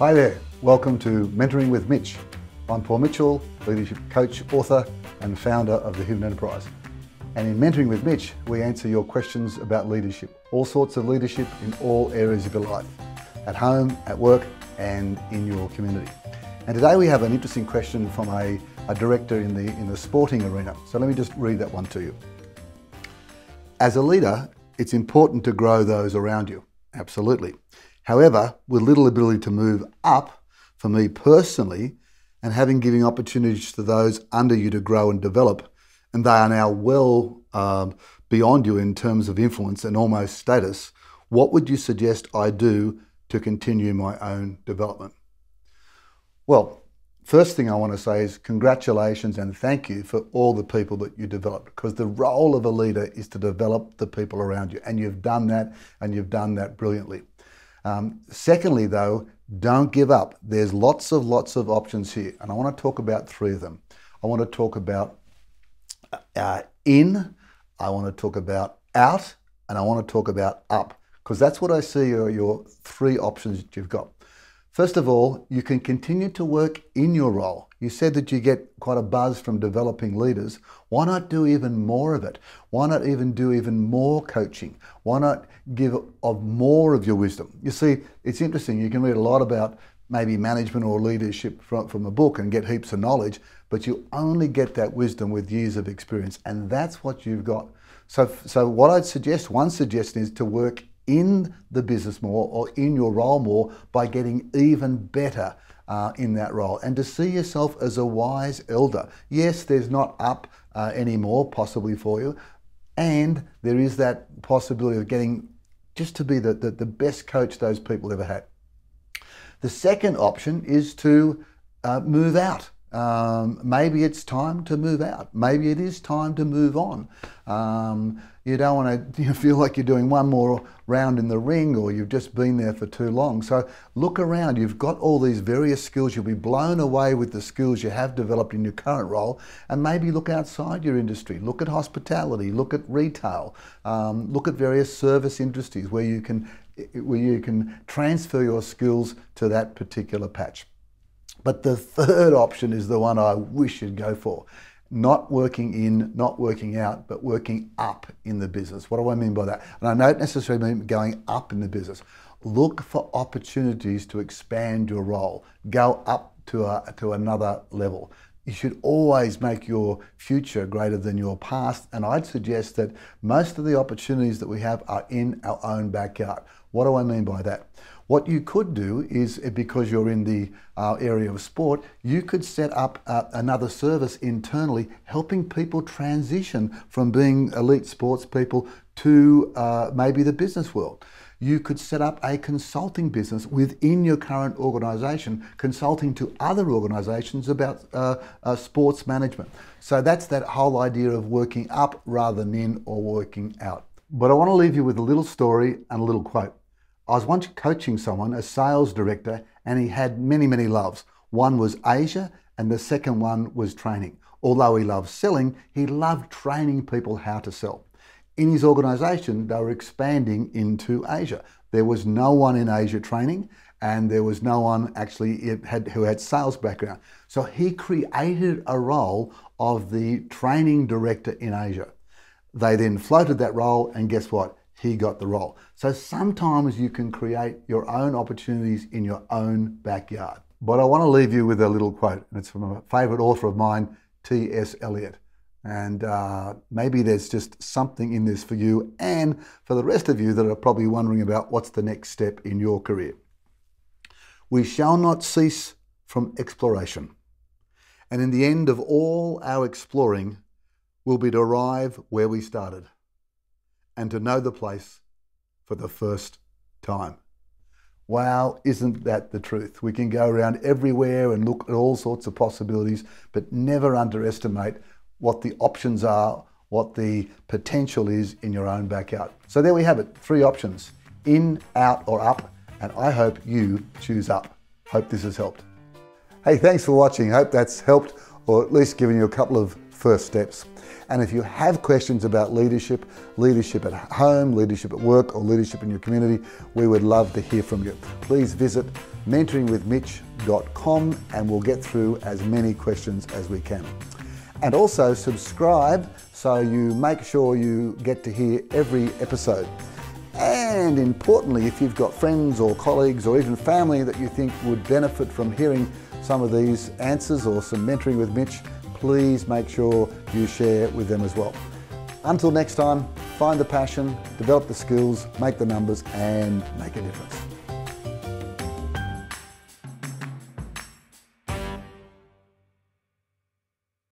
Hi there, welcome to Mentoring with Mitch. I'm Paul Mitchell, leadership coach, author, and founder of the Human Enterprise. And in Mentoring with Mitch, we answer your questions about leadership, all sorts of leadership in all areas of your life, at home, at work, and in your community. And today we have an interesting question from a, a director in the, in the sporting arena. So let me just read that one to you. As a leader, it's important to grow those around you, absolutely. However, with little ability to move up, for me personally, and having given opportunities to those under you to grow and develop, and they are now well um, beyond you in terms of influence and almost status, what would you suggest I do to continue my own development? Well, first thing I want to say is congratulations and thank you for all the people that you developed because the role of a leader is to develop the people around you, and you've done that and you've done that brilliantly. Um, secondly, though, don't give up. There's lots of lots of options here, and I want to talk about three of them. I want to talk about uh, in, I want to talk about out, and I want to talk about up because that's what I see are your three options that you've got. First of all, you can continue to work in your role. You said that you get quite a buzz from developing leaders. Why not do even more of it? Why not even do even more coaching? Why not give of more of your wisdom? You see, it's interesting. You can read a lot about maybe management or leadership from, from a book and get heaps of knowledge, but you only get that wisdom with years of experience, and that's what you've got. So, so what I'd suggest, one suggestion is to work in the business more or in your role more by getting even better uh, in that role and to see yourself as a wise elder. Yes, there's not up uh, anymore, possibly for you, and there is that possibility of getting just to be the, the, the best coach those people ever had. The second option is to uh, move out. Um, maybe it's time to move out. Maybe it is time to move on. Um, you don't want to feel like you're doing one more round in the ring or you've just been there for too long. So look around. You've got all these various skills. You'll be blown away with the skills you have developed in your current role. And maybe look outside your industry. Look at hospitality. Look at retail. Um, look at various service industries where you can where you can transfer your skills to that particular patch. But the third option is the one I wish you'd go for not working in, not working out, but working up in the business. What do I mean by that? And I don't necessarily mean going up in the business. Look for opportunities to expand your role. Go up to, a, to another level. You should always make your future greater than your past. And I'd suggest that most of the opportunities that we have are in our own backyard. What do I mean by that? What you could do is, eh, because you're in the uh, area of sport, you could set up uh, another service internally helping people transition from being elite sports people to uh, maybe the business world. You could set up a consulting business within your current organisation, consulting to other organisations about uh, uh, sports management. So that's that whole idea of working up rather than in or working out. But I want to leave you with a little story and a little quote. I was once coaching someone, a sales director, and he had many, many loves. One was Asia, and the second one was training. Although he loved selling, he loved training people how to sell. In his organization, they were expanding into Asia. There was no one in Asia training, and there was no one actually had, who had sales background. So he created a role of the training director in Asia. They then floated that role, and guess what? he got the role. So sometimes you can create your own opportunities in your own backyard. But I want to leave you with a little quote, and it's from a favorite author of mine, T.S. Eliot. And uh, maybe there's just something in this for you and for the rest of you that are probably wondering about what's the next step in your career. We shall not cease from exploration. And in the end of all our exploring will be to arrive where we started and to know the place for the first time. Wow, isn't that the truth? We can go around everywhere and look at all sorts of possibilities, but never underestimate what the options are, what the potential is in your own backyard. So there we have it three options in, out, or up. And I hope you choose up. Hope this has helped. Hey, thanks for watching. Hope that's helped or at least given you a couple of first steps. And if you have questions about leadership, leadership at home, leadership at work, or leadership in your community, we would love to hear from you. Please visit mentoringwithmitch.com and we'll get through as many questions as we can. And also subscribe so you make sure you get to hear every episode. And importantly, if you've got friends or colleagues or even family that you think would benefit from hearing some of these answers or some mentoring with Mitch, please make sure you share with them as well. Until next time, find the passion, develop the skills, make the numbers, and make a difference.